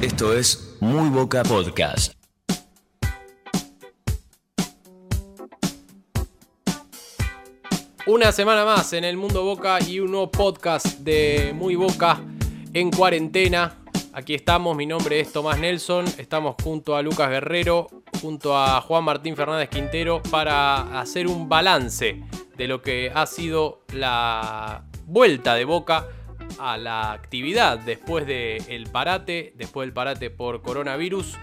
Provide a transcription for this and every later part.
Esto es Muy Boca Podcast. Una semana más en el Mundo Boca y un nuevo podcast de Muy Boca en cuarentena. Aquí estamos, mi nombre es Tomás Nelson, estamos junto a Lucas Guerrero, junto a Juan Martín Fernández Quintero para hacer un balance de lo que ha sido la vuelta de Boca a la actividad después del parate, después del parate por coronavirus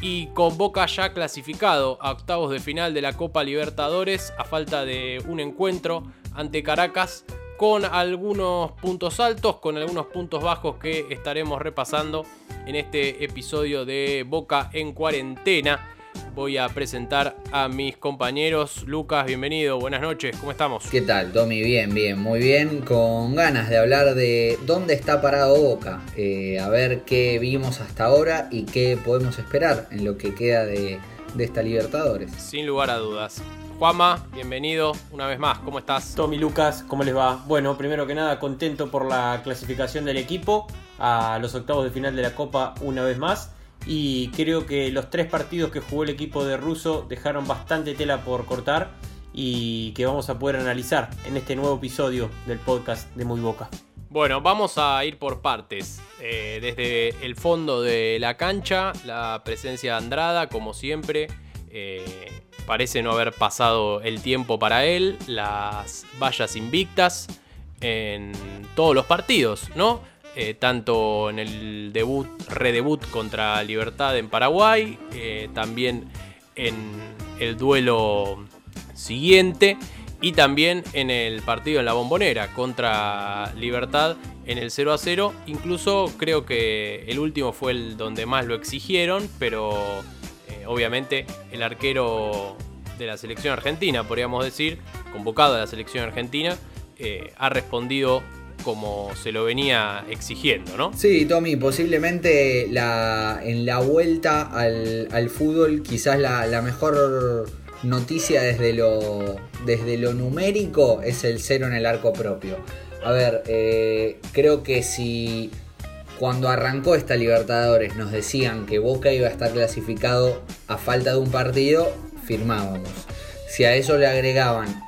y con Boca ya clasificado a octavos de final de la Copa Libertadores a falta de un encuentro ante Caracas con algunos puntos altos, con algunos puntos bajos que estaremos repasando en este episodio de Boca en cuarentena. Voy a presentar a mis compañeros. Lucas, bienvenido, buenas noches, ¿cómo estamos? ¿Qué tal, Tommy? Bien, bien, muy bien. Con ganas de hablar de dónde está parado Boca. Eh, a ver qué vimos hasta ahora y qué podemos esperar en lo que queda de, de esta Libertadores. Sin lugar a dudas. Juama, bienvenido una vez más, ¿cómo estás? Tommy Lucas, ¿cómo les va? Bueno, primero que nada, contento por la clasificación del equipo a los octavos de final de la Copa una vez más. Y creo que los tres partidos que jugó el equipo de Russo dejaron bastante tela por cortar y que vamos a poder analizar en este nuevo episodio del podcast de Muy Boca. Bueno, vamos a ir por partes. Eh, desde el fondo de la cancha, la presencia de Andrada, como siempre. Eh, parece no haber pasado el tiempo para él. Las vallas invictas en todos los partidos, ¿no? Eh, tanto en el debut, redebut contra Libertad en Paraguay, eh, también en el duelo siguiente y también en el partido en la bombonera contra Libertad en el 0 a 0. Incluso creo que el último fue el donde más lo exigieron, pero eh, obviamente el arquero de la selección argentina, podríamos decir, convocado a la selección argentina, ha respondido como se lo venía exigiendo, ¿no? Sí, Tommy, posiblemente en la vuelta al, fútbol quizás la, mejor noticia desde lo, desde lo numérico es el cero en el arco propio. A ver, eh, creo que si cuando arrancó esta Libertadores nos decían que Boca iba a estar clasificado a falta de un partido, firmábamos. Si a eso le agregaban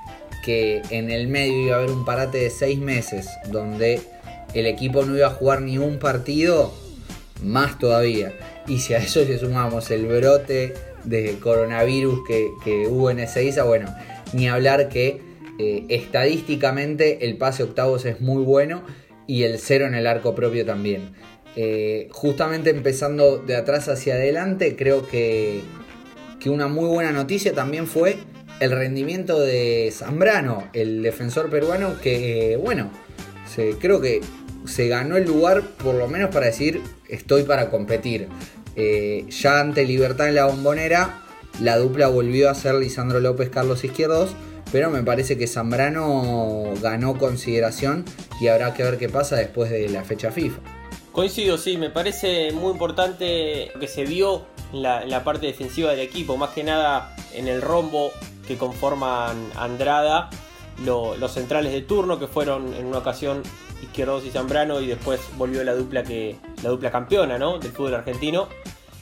que en el medio iba a haber un parate de seis meses donde el equipo no iba a jugar ni un partido, más todavía. Y si a eso le sumamos el brote de coronavirus que, hubo en Ezeiza, bueno, ni hablar que eh, estadísticamente el pase octavos es muy bueno y el cero en el arco propio también. Eh, justamente empezando de atrás hacia adelante, creo que, que una muy buena noticia también fue el rendimiento de Zambrano, el defensor peruano, que bueno, se, creo que se ganó el lugar por lo menos para decir estoy para competir. Eh, ya ante Libertad en la bombonera, la dupla volvió a ser Lisandro López, Carlos Izquierdos, pero me parece que Zambrano ganó consideración y habrá que ver qué pasa después de la fecha FIFA. Coincido, sí, me parece muy importante que se vio en la parte defensiva del equipo, más que nada en el rombo que conforman Andrada, los centrales de turno que fueron en una ocasión Izquierdos y Zambrano y después volvió la dupla que la dupla campeona ¿no? del fútbol argentino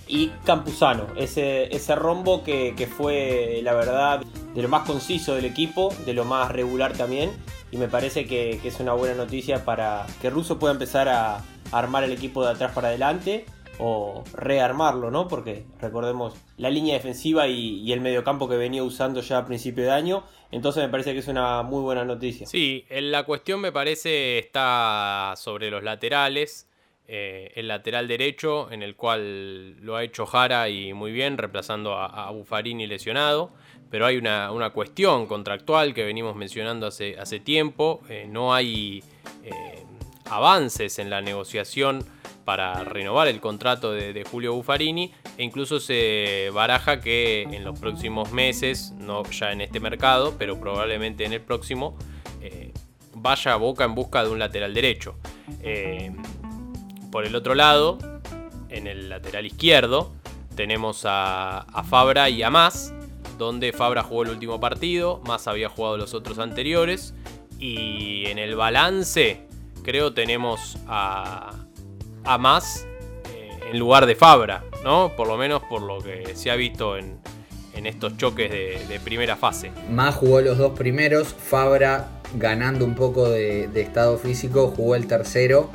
y Campuzano, ese, ese rombo que, fue la verdad de lo más conciso del equipo, de lo más regular también y me parece que, es una buena noticia para que Russo pueda empezar a armar el equipo de atrás para adelante o rearmarlo, ¿no? Porque recordemos la línea defensiva y, el mediocampo que venía usando ya a principio de año, entonces me parece que es una muy buena noticia. Sí, la cuestión me parece está sobre los laterales. Eh, el lateral derecho, en el cual lo ha hecho Jara y muy bien, reemplazando a, Buffarini lesionado. Pero hay una, cuestión contractual que venimos mencionando hace, hace tiempo. Eh, no hay eh, avances en la negociación para renovar el contrato de, Julio Buffarini e incluso se baraja que en los próximos meses, no ya en este mercado, pero probablemente en el próximo, eh, vaya a Boca en busca de un lateral derecho. Eh, por el otro lado, en el lateral izquierdo, tenemos a, Fabra y a Más, donde Fabra jugó el último partido, Más había jugado los otros anteriores, y en el balance creo tenemos a, a más eh, en lugar de Fabra, ¿no? Por lo menos por lo que se ha visto en, estos choques de, primera fase. Más jugó los dos primeros, Fabra ganando un poco de, estado físico, jugó el tercero.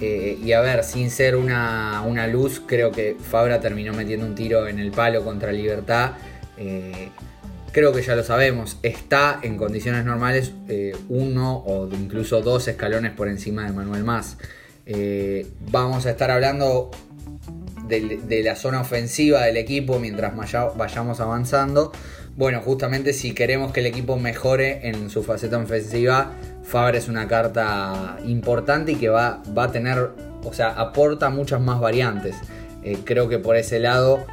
Eh, y a ver, sin ser una, luz, creo que Fabra terminó metiendo un tiro en el palo contra Libertad. Eh, creo que ya lo sabemos, está en condiciones normales eh, uno o incluso dos escalones por encima de Manuel Más. vamos a estar hablando de, la zona ofensiva del equipo mientras vayamos avanzando. Bueno, justamente si queremos que el equipo mejore en su faceta ofensiva, Fabre es una carta importante y que va, va a tener, o sea, aporta muchas más variantes. Eh, creo que por ese lado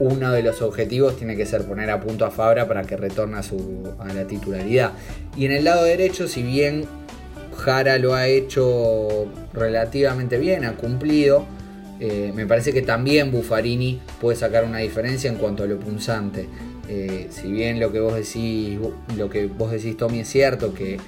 uno de los objetivos tiene que ser poner a punto a Fabra para que retorne a, su, a la titularidad. Y en el lado derecho, si bien Jara lo ha hecho relativamente bien, ha cumplido, eh, me parece que también Buffarini puede sacar una diferencia en cuanto a lo punzante. Eh, si bien lo que vos decís, lo que vos decís, Tommy, es cierto, que,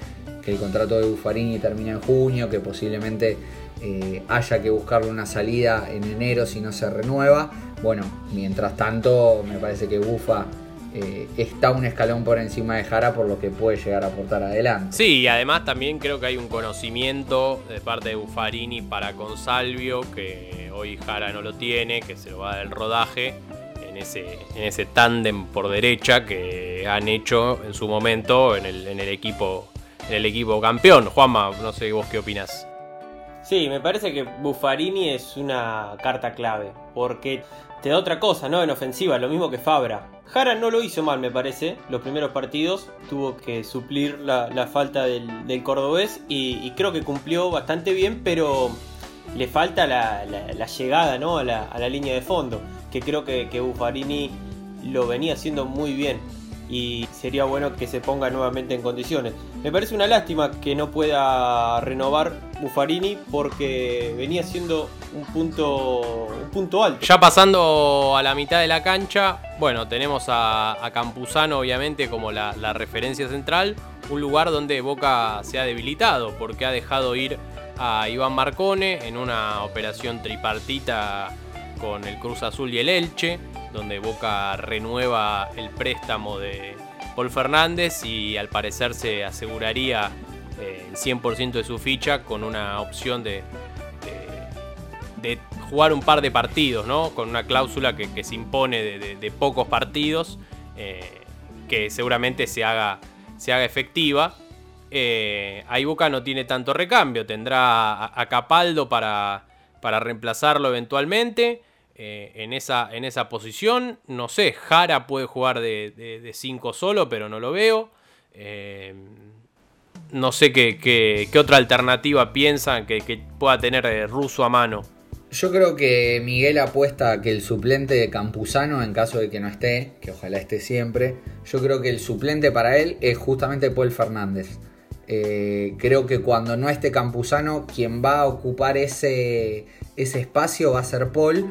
el contrato de Buffarini termina en junio, que posiblemente eh, haya que buscarle una salida en enero si no se renueva. Bueno, mientras tanto, me parece que Bufa eh, está un escalón por encima de Jara por lo que puede llegar a aportar adelante. Sí, y además también creo que hay un conocimiento de parte de Buffarini para Consalvio, que hoy Jara no lo tiene, que se lo va a dar el rodaje en ese, en ese tándem por derecha que han hecho en su momento en el, en el equipo en el equipo campeón. Juanma, no sé vos qué opinas. Sí, me parece que Buffarini es una carta clave, porque te da otra cosa, ¿no? En ofensiva, lo mismo que Fabra. Jara no lo hizo mal, me parece, los primeros partidos. Tuvo que suplir la, falta del, cordobés y, creo que cumplió bastante bien, pero le falta la, llegada, ¿no? A la, línea de fondo, que creo que, que Buffarini lo venía haciendo muy bien y sería bueno que se ponga nuevamente en condiciones. Me parece una lástima que no pueda renovar Buffarini porque venía siendo un punto, un punto alto. Ya pasando a la mitad de la cancha, bueno, tenemos a, Campuzano obviamente como la, referencia central, un lugar donde Boca se ha debilitado porque ha dejado ir a Iván Marcone en una operación tripartita con el Cruz Azul y el Elche donde Boca renueva el préstamo de Paul Fernández y al parecer se aseguraría eh, el 100% de su ficha con una opción de, jugar un par de partidos, ¿no? con una cláusula que, se impone de, pocos partidos, eh, que seguramente se haga, se haga efectiva. Eh, ahí Boca no tiene tanto recambio, tendrá a, Capaldo para, para reemplazarlo eventualmente. Eh, en, esa, en esa posición. No sé, Jara puede jugar de 5 solo, pero no lo veo. Eh, no sé qué, otra alternativa piensan que, pueda tener eh, Russo a mano. Yo creo que Miguel apuesta que el suplente de Campuzano, en caso de que no esté, que ojalá esté siempre, yo creo que el suplente para él es justamente Paul Fernández. creo que cuando no esté Campuzano, quien va a ocupar ese, ese espacio va a ser Paul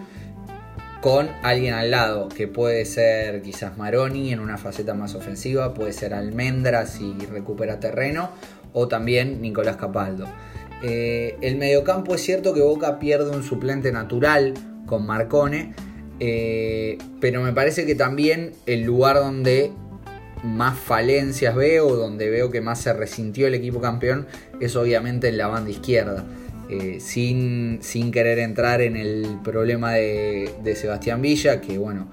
con alguien al lado, que puede ser quizás Maroni en una faceta más ofensiva, puede ser Almendra si recupera terreno, o también Nicolás Capaldo. Eh, el mediocampo es cierto que Boca pierde un suplente natural con Marcone, eh, pero me parece que también el lugar donde más falencias veo, donde veo que más se resintió el equipo campeón, es obviamente en la banda izquierda. Eh, sin, querer entrar en el problema de, Sebastián Villa, que bueno,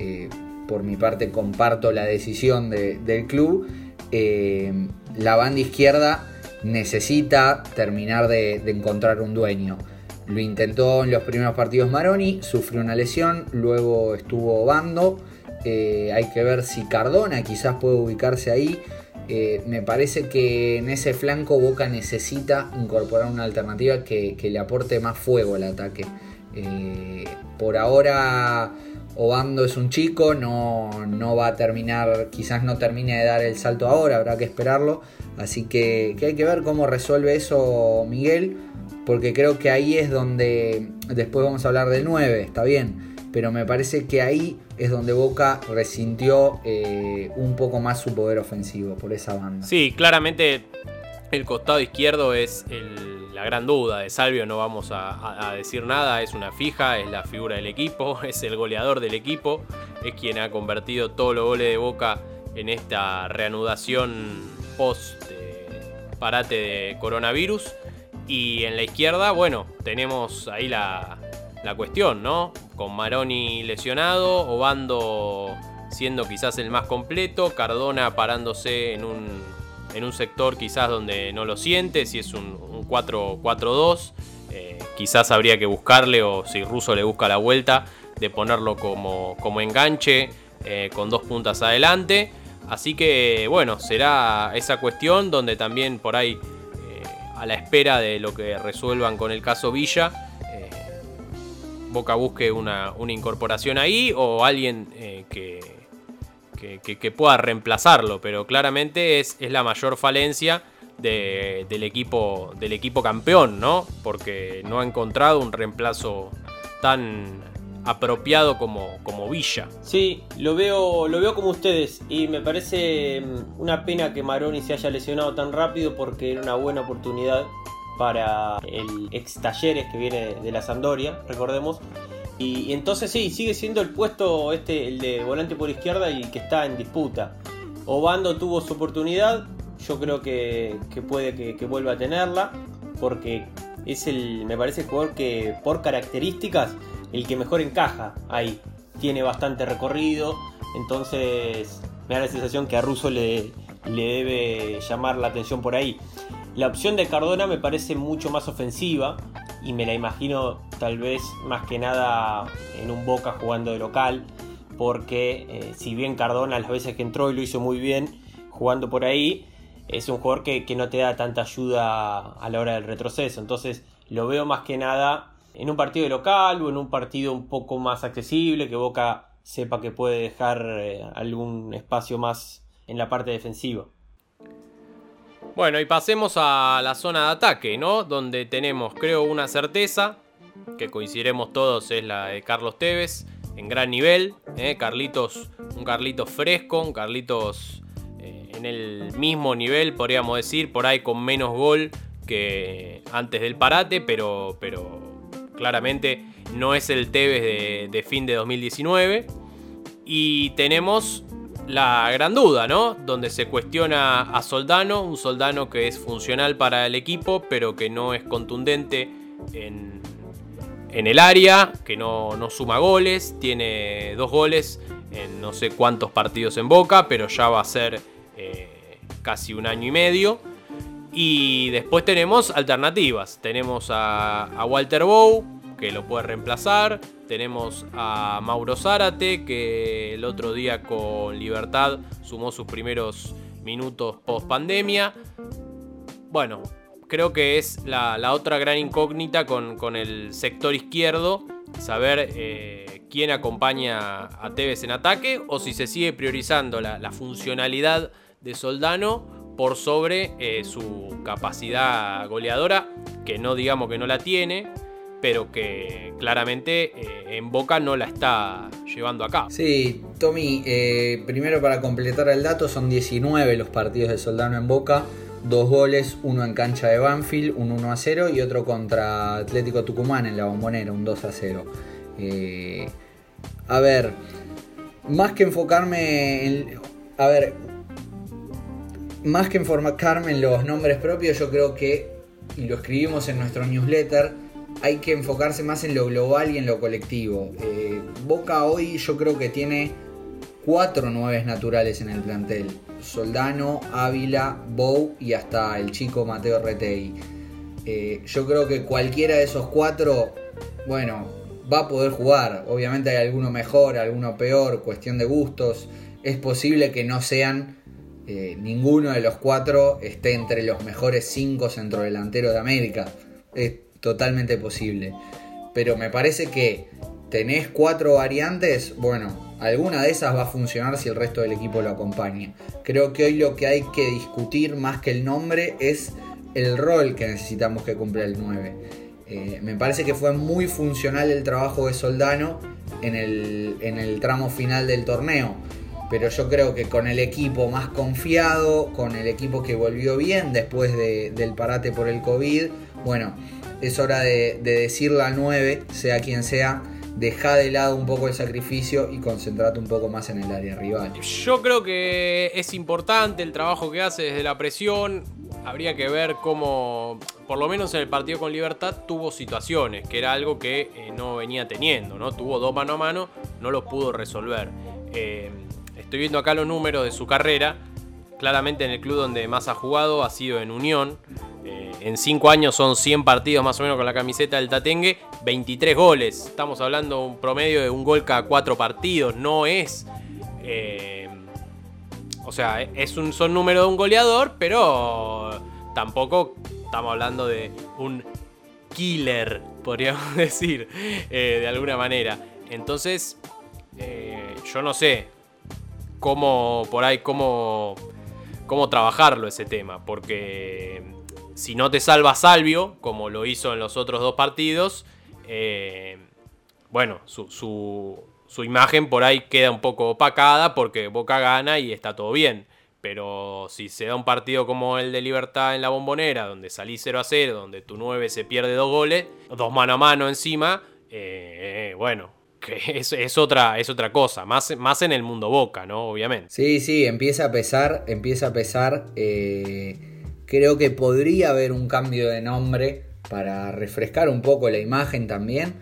eh, por mi parte comparto la decisión del club, eh, la banda izquierda necesita terminar de, encontrar un dueño. Lo intentó en los primeros partidos Maroni, sufrió una lesión, luego estuvo Bando. hay que ver si Cardona quizás puede ubicarse ahí. Eh, me parece que en ese flanco Boca necesita incorporar una alternativa que, le aporte más fuego al ataque. Eh, por ahora Obando es un chico, no, va a terminar, quizás no termine de dar el salto ahora, habrá que esperarlo. Así que, que hay que ver cómo resuelve eso Miguel, porque creo que ahí es donde después vamos a hablar del 9, está bien pero me parece que ahí es donde Boca resintió eh, un poco más su poder ofensivo por esa banda. Sí, claramente el costado izquierdo es la gran duda. De Salvio no vamos a, decir nada, es una fija, es la figura del equipo, es el goleador del equipo, es quien ha convertido todos los goles de Boca en esta reanudación post parate de coronavirus. Y en la izquierda, bueno, tenemos ahí la, la cuestión, ¿no? Con Maroni lesionado, Obando siendo quizás el más completo, Cardona parándose en un, en un sector quizás donde no lo siente, si es un, 4-4-2, eh, quizás habría que buscarle o si Russo le busca la vuelta, de ponerlo como, como enganche eh, con dos puntas adelante. Así que bueno, será esa cuestión donde también por ahí, eh, a la espera de lo que resuelvan con el caso Villa, Boca busque una, una, incorporación ahí o alguien que, que, pueda reemplazarlo, pero claramente es, es la mayor falencia del, equipo, del equipo campeón, ¿no? Porque no ha encontrado un reemplazo tan apropiado como, como Villa. Sí, lo veo, lo veo como ustedes y me parece mm, una pena que Maroni se haya lesionado tan rápido porque era una buena oportunidad para el ex Talleres que viene de la Sandoria, recordemos, y, entonces sí, sigue siendo el puesto este, el de volante por izquierda y que está en disputa. Obando tuvo su oportunidad, yo creo que, puede que, vuelva a tenerla, porque es el, me parece el jugador que por características, el que mejor encaja ahí. Tiene bastante recorrido, entonces me da la sensación que a Russo le, le debe llamar la atención por ahí. La opción de Cardona me parece mucho más ofensiva, y me la imagino tal vez más que nada en un Boca jugando de local, porque eh, si bien Cardona las veces que entró y lo hizo muy bien jugando por ahí, es un jugador que, no te da tanta ayuda a la hora del retroceso, entonces lo veo más que nada en un partido de local o en un partido un poco más accesible, que Boca sepa que puede dejar eh, algún espacio más en la parte defensiva. Bueno, y pasemos a la zona de ataque, ¿no? Donde tenemos, creo, una certeza, que coincidiremos todos, es la de Carlos Tevez, en gran nivel. ¿eh? Carlitos, un Carlitos fresco, un Carlitos eh, en el mismo nivel, podríamos decir, por ahí con menos gol que antes del parate, pero, pero claramente no es el Tevez de, de fin de 2019. Y tenemos la gran duda, ¿no? Donde se cuestiona a Soldano, un Soldano que es funcional para el equipo, pero que no es contundente en, el área, que no, suma goles, tiene dos goles en no sé cuántos partidos en Boca, pero ya va a ser eh, casi un año y medio. Y después tenemos alternativas, tenemos a, a Walter Bow, que lo puede reemplazar, tenemos a Mauro Zárate, que el otro día con Libertad sumó sus primeros minutos post pandemia. Bueno, creo que es la, otra gran incógnita con, el sector izquierdo, saber eh, quién acompaña a Tevez en ataque o si se sigue priorizando la, funcionalidad de Soldano por sobre eh, su capacidad goleadora, que no digamos que no la tiene, pero que claramente eh, en Boca no la está llevando acá. Sí, Tommy, eh, primero para completar el dato, son 19 los partidos de Soldano en Boca, dos goles, uno en cancha de Banfield, un 1 a 0 y otro contra Atlético Tucumán en la bombonera, un 2 a 0. Eh, a ver, más que enfocarme en... A ver, más que enfocarme en los nombres propios, yo creo que, y lo escribimos en nuestro newsletter, hay que enfocarse más en lo global y en lo colectivo. Eh, Boca hoy yo creo que tiene cuatro nueves naturales en el plantel. Soldano, Ávila, Bow y hasta el chico Mateo Retei. Eh, yo creo que cualquiera de esos cuatro, bueno, va a poder jugar. Obviamente hay alguno mejor, alguno peor, cuestión de gustos. Es posible que no sean eh, ninguno de los cuatro esté entre los mejores cinco centrodelanteros de América totalmente posible. Pero me parece que tenés cuatro variantes, bueno, alguna de esas va a funcionar si el resto del equipo lo acompaña. Creo que hoy lo que hay que discutir más que el nombre es el rol que necesitamos que cumpla el 9. Eh, me parece que fue muy funcional el trabajo de Soldano en el, en el tramo final del torneo. pero yo creo que con el equipo más confiado, con el equipo que volvió bien después del parate por el COVID, bueno, es hora de, decir la 9, sea quien sea, deja de lado un poco el sacrificio y concentrate un poco más en el área rival. Yo creo que es importante el trabajo que hace desde la presión. Habría que ver cómo, por lo menos en el partido con Libertad, tuvo situaciones, que era algo que eh, no venía teniendo, ¿no? Tuvo dos mano a mano, no los pudo resolver. Eh, Estoy viendo acá los números de su carrera. Claramente en el club donde más ha jugado ha sido en Unión. Eh, en 5 años son 100 partidos más o menos con la camiseta del Tatengue. 23 goles. Estamos hablando de un promedio de un gol cada 4 partidos. No es... Eh, o sea, es un, son números de un goleador, pero tampoco estamos hablando de un killer, podríamos decir, eh, de alguna manera. Entonces, yo no sé, cómo, por ahí, cómo, cómo trabajarlo ese tema. Porque si no te salva Salvio, como lo hizo en los otros dos partidos, eh, bueno, su, imagen por ahí queda un poco opacada porque Boca gana y está todo bien. Pero si se da un partido como el de Libertad en la bombonera, donde salís 0 a 0, donde tu 9 se pierde dos goles, dos mano a mano encima, eh, bueno, que es, otra, es otra cosa, más, más en el mundo boca, ¿no? Obviamente. Sí, sí, empieza a pesar, empieza a pesar. Eh, creo que podría haber un cambio de nombre para refrescar un poco la imagen también.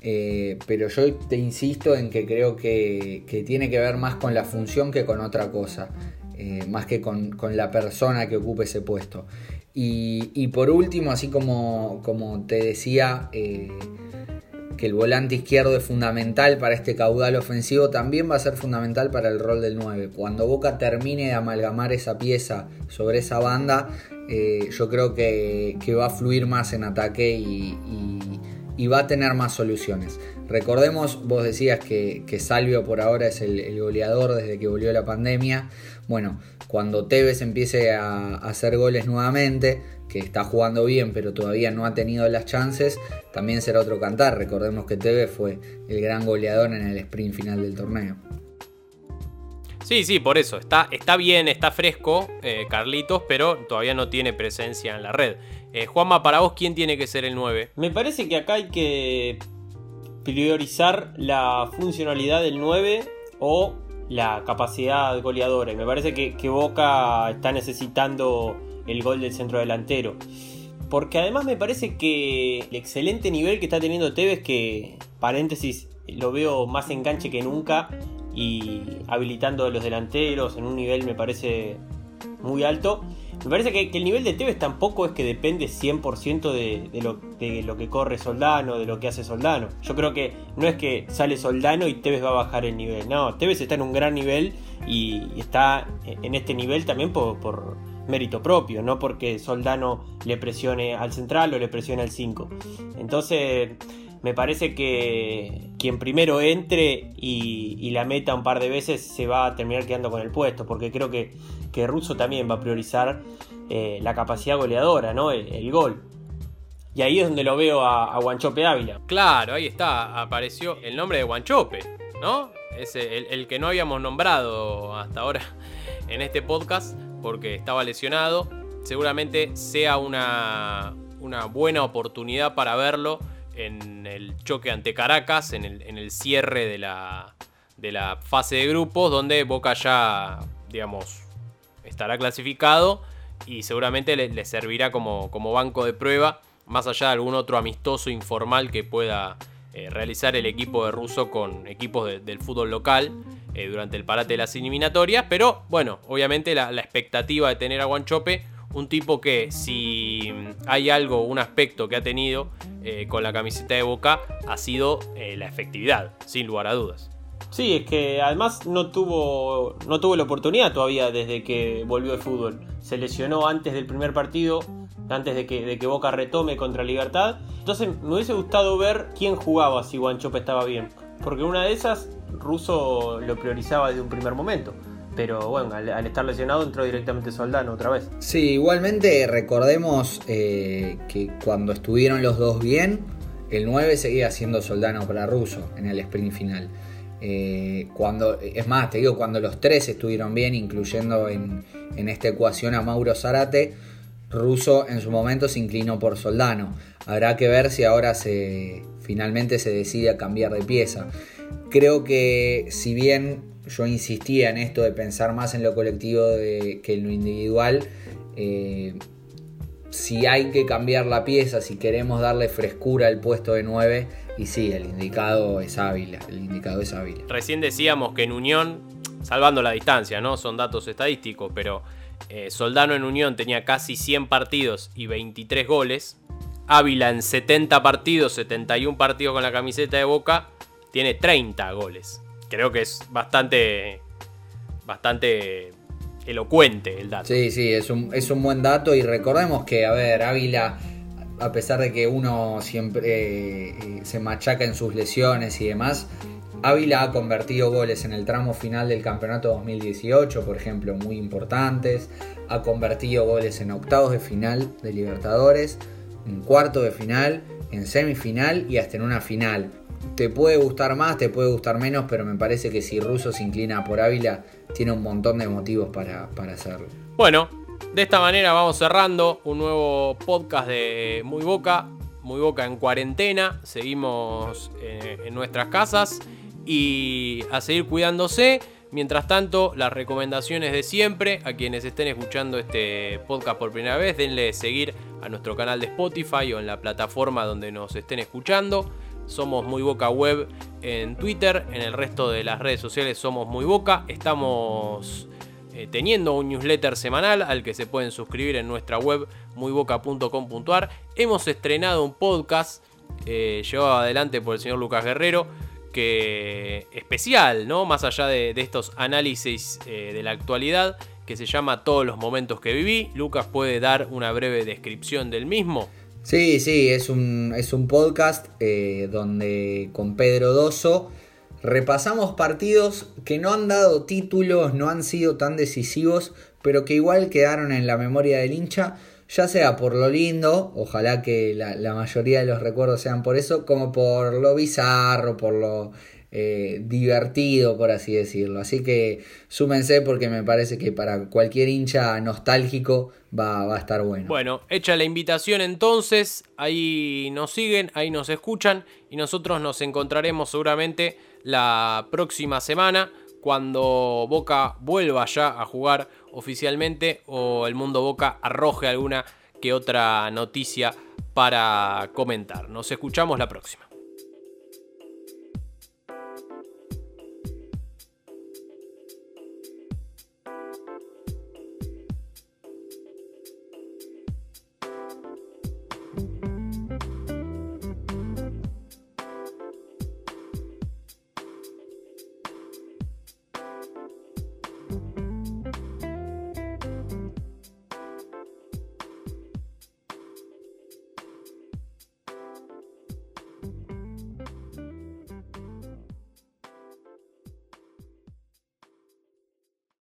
Eh, pero yo te insisto en que creo que, tiene que ver más con la función que con otra cosa, eh, más que con, la persona que ocupe ese puesto. Y, por último, así como, como te decía, que el volante izquierdo es fundamental para este caudal ofensivo, también va a ser fundamental para el rol del 9. Cuando Boca termine de amalgamar esa pieza sobre esa banda, eh, yo creo que, va a fluir más en ataque y, va a tener más soluciones. Recordemos, vos decías que, Salvio por ahora es el, goleador desde que volvió la pandemia. Bueno, cuando Tevez empiece a hacer goles nuevamente, que está jugando bien pero todavía no ha tenido las chances, también será otro cantar. Recordemos que Tevez fue el gran goleador en el sprint final del torneo. Sí, sí, por eso. Está, está bien, está fresco eh, Carlitos, pero todavía no tiene presencia en la red. Eh, Juanma, para vos, ¿quién tiene que ser el 9? Me parece que acá hay que priorizar la funcionalidad del 9 o la capacidad goleadora. Y me parece que, que Boca está necesitando el gol del centro delantero. Porque además me parece que el excelente nivel que está teniendo Tevez, que paréntesis, lo veo más enganche que nunca y habilitando a los delanteros en un nivel me parece muy alto. Me parece que, el nivel de Tevez tampoco es que depende 100% de, lo, de lo que corre Soldano, de lo que hace Soldano. Yo creo que no es que sale Soldano y Tevez va a bajar el nivel. No, Tevez está en un gran nivel y, está en este nivel también por mérito propio, no porque Soldano le presione al central o le presione al 5. Entonces, me parece que quien primero entre y, la meta un par de veces se va a terminar quedando con el puesto, porque creo que, que Russo también va a priorizar eh, la capacidad goleadora, ¿no? El, gol. Y ahí es donde lo veo a, a Guanchope Ávila. Claro, ahí está, apareció el nombre de Guanchope, ¿no? Es el que no habíamos nombrado hasta ahora en este podcast porque estaba lesionado. Seguramente sea una, una buena oportunidad para verlo en el choque ante Caracas, en el, cierre de la, de la fase de grupos, donde Boca ya, digamos, estará clasificado y seguramente le, servirá como, como, banco de prueba, más allá de algún otro amistoso informal que pueda eh, realizar el equipo de Russo con equipos del fútbol local. Eh, durante el parate de las eliminatorias. Pero bueno, obviamente la, expectativa de tener a Guanchope, un tipo que si hay algo, un aspecto que ha tenido eh, con la camiseta de Boca, ha sido eh, la efectividad, sin lugar a dudas. Sí, es que además no tuvo, no tuvo la oportunidad todavía desde que volvió al fútbol. Se lesionó antes del primer partido, antes de que, de que Boca retome contra Libertad. Entonces me hubiese gustado ver quién jugaba si Guanchope estaba bien. Porque una de esas Russo lo priorizaba desde un primer momento. Pero bueno, al, estar lesionado entró directamente Soldano otra vez. Sí, igualmente recordemos eh, que cuando estuvieron los dos bien, el 9 seguía siendo Soldano para Russo en el sprint final. Eh, cuando, es más, te digo, cuando los tres estuvieron bien, incluyendo en, en esta ecuación a Mauro Zarate, Russo en su momento se inclinó por Soldano. Habrá que ver si ahora se finalmente se decide a cambiar de pieza. Creo que si bien yo insistía en esto de pensar más en lo colectivo que en lo individual, eh, si hay que cambiar la pieza, si queremos darle frescura al puesto de 9, y sí, el indicado es Ávila, el indicado es Ávila. Recién decíamos que en Unión, salvando la distancia, ¿no? Son datos estadísticos, pero eh, Soldano en Unión tenía casi 100 partidos y 23 goles. Ávila en 70 partidos, 71 partidos con la camiseta de Boca, tiene 30 goles. Creo que es bastante, bastante elocuente el dato. Sí, sí, es un, es un buen dato y recordemos que, a ver, Ávila, a pesar de que uno siempre eh, se machaca en sus lesiones y demás, Ávila ha convertido goles en el tramo final del campeonato 2018, por ejemplo, muy importantes. Ha convertido goles en octavos de final de Libertadores, en cuarto de final, en semifinal y hasta en una final. Te puede gustar más, te puede gustar menos, pero me parece que si Russo se inclina por Ávila, tiene un montón de motivos para, hacerlo. Bueno, de esta manera vamos cerrando un nuevo podcast de Muy Boca. Muy Boca en cuarentena. Seguimos eh, en nuestras casas y a seguir cuidándose. Mientras tanto, las recomendaciones de siempre, a quienes estén escuchando este podcast por primera vez, denle seguir a nuestro canal de Spotify o en la plataforma donde nos estén escuchando. Somos Muy Boca Web en Twitter, en el resto de las redes sociales somos Muy Boca. Estamos eh, teniendo un newsletter semanal al que se pueden suscribir en nuestra web muyboca.com.ar. Hemos estrenado un podcast eh, llevado adelante por el señor Lucas Guerrero que especial, ¿no? Más allá de, estos análisis eh, de la actualidad, que se llama Todos los momentos que viví. Lucas puede dar una breve descripción del mismo. Sí, sí, es un, es un podcast eh, donde con Pedro Doso repasamos partidos que no han dado títulos, no han sido tan decisivos, pero que igual quedaron en la memoria del hincha ya sea por lo lindo, ojalá que la, mayoría de los recuerdos sean por eso, como por lo bizarro, por lo eh, divertido, por así decirlo. Así que súmense porque me parece que para cualquier hincha nostálgico va, va a estar bueno. Bueno, hecha la invitación entonces, ahí nos siguen, ahí nos escuchan y nosotros nos encontraremos seguramente la próxima semana cuando Boca vuelva ya a jugar oficialmente o el mundo Boca arroje alguna que otra noticia para comentar. Nos escuchamos la próxima.